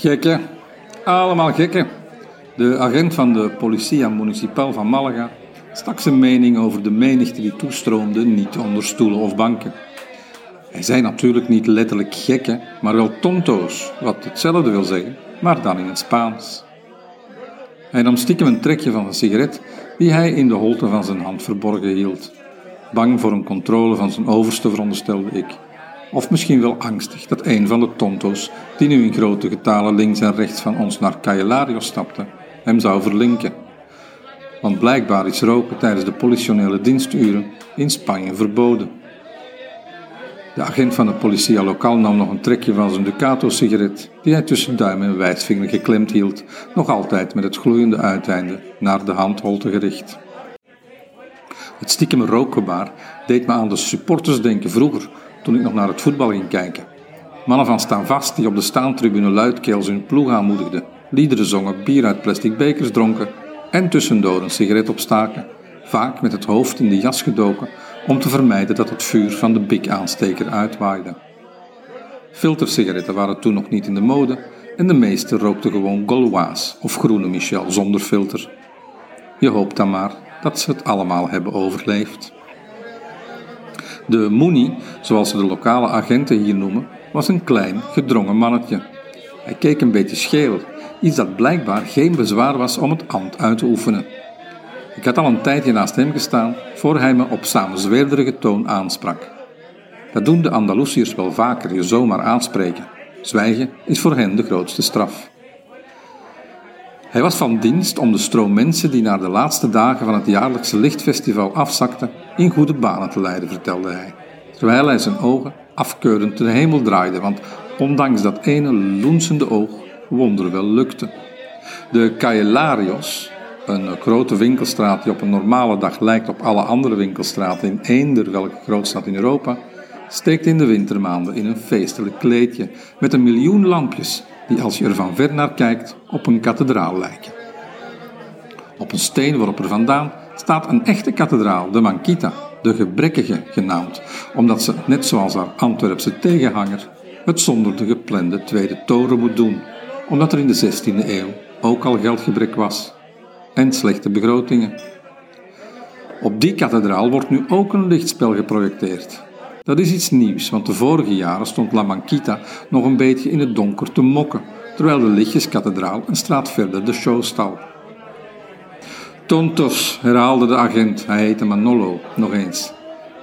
Gekken. Allemaal gekken. De agent van de Policia Municipal van Malaga stak zijn mening over de menigte die toestroomde niet onder stoelen of banken. Hij zei natuurlijk niet letterlijk gekken, maar wel tonto's, wat hetzelfde wil zeggen, maar dan in het Spaans. Hij nam stiekem een trekje van een sigaret die hij in de holte van zijn hand verborgen hield. Bang voor een controle van zijn overste veronderstelde ik. Of misschien wel angstig dat een van de tonto's, die nu in grote getalen links en rechts van ons naar Cayelario stapte, hem zou verlinken. Want blijkbaar is roken tijdens de politionele diensturen in Spanje verboden. De agent van de policia lokaal nam nog een trekje van zijn Ducato-sigaret, die hij tussen duim en wijsvinger geklemd hield, nog altijd met het gloeiende uiteinde naar de handholte gericht. Het stiekem rookgebaar deed me aan de supporters denken vroeger, toen ik nog naar het voetbal ging kijken. Mannen van Staan Vast die op de staantribune luidkeels hun ploeg aanmoedigden, liederen zongen, bier uit plastic bekers dronken en tussendoor een sigaret opstaken, vaak met het hoofd in de jas gedoken om te vermijden dat het vuur van de bik-aansteker uitwaaide. Filtersigaretten waren toen nog niet in de mode en de meesten rookten gewoon Gauloise of groene Michel zonder filter. Je hoopt dan maar dat ze het allemaal hebben overleefd. De Moenie, zoals ze de lokale agenten hier noemen, was een klein, gedrongen mannetje. Hij keek een beetje scheel, iets dat blijkbaar geen bezwaar was om het ambt uit te oefenen. Ik had al een tijdje naast hem gestaan voor hij me op samenzweerderige toon aansprak. Dat doen de Andalusiërs wel vaker, je zomaar aanspreken. Zwijgen is voor hen de grootste straf. Hij was van dienst om de stroom mensen die naar de laatste dagen van het jaarlijkse lichtfestival afzakten in goede banen te leiden, vertelde hij, terwijl hij zijn ogen afkeurend de hemel draaide, want ondanks dat ene loensende oog wonder wel lukte. De Caelarios, een grote winkelstraat die op een normale dag lijkt op alle andere winkelstraten in eender welke grootstad in Europa, steekt in de wintermaanden in een feestelijk kleedje met een miljoen lampjes die als je er van ver naar kijkt op een kathedraal lijken. Op een steen waarop er vandaan staat een echte kathedraal, de Manquita, de gebrekkige genaamd, omdat ze, net zoals haar Antwerpse tegenhanger, het zonder de geplande tweede toren moet doen, omdat er in de 16e eeuw ook al geldgebrek was en slechte begrotingen. Op die kathedraal wordt nu ook een lichtspel geprojecteerd. Dat is iets nieuws, want de vorige jaren stond La Manquita nog een beetje in het donker te mokken, terwijl de lichtjeskathedraal een straat verder de show stal. Tontos, herhaalde de agent, hij heette Manolo, nog eens.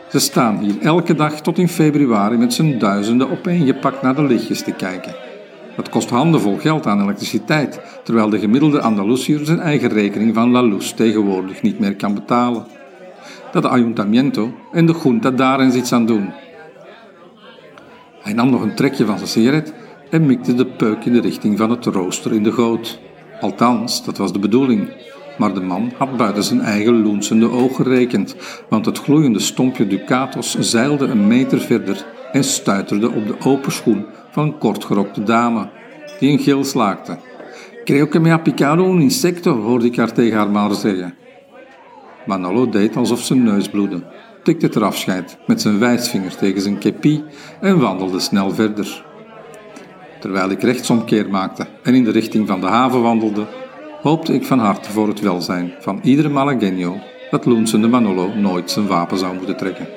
Ze staan hier elke dag tot in februari met z'n duizenden opeengepakt naar de lichtjes te kijken. Dat kost handenvol geld aan elektriciteit, terwijl de gemiddelde Andalusiër zijn eigen rekening van La Luz tegenwoordig niet meer kan betalen. Dat de ayuntamiento en de junta daar eens iets aan doen. Hij nam nog een trekje van zijn sigaret en mikte de peuk in de richting van het rooster in de goot. Althans, dat was de bedoeling. Maar de man had buiten zijn eigen loensende oog gerekend, want het gloeiende stompje Ducatos zeilde een meter verder en stuiterde op de open schoen van een kortgerokte dame, die een gil slaakte. Creo que me ha picado un insecto, hoorde ik haar tegen haar maar zeggen. Manolo deed alsof zijn neus bloedde, tikte ter afscheid met zijn wijsvinger tegen zijn kepi en wandelde snel verder. Terwijl ik rechtsomkeer maakte en in de richting van de haven wandelde, hoopte ik van harte voor het welzijn van iedere Malagueño dat loensende Manolo nooit zijn wapen zou moeten trekken.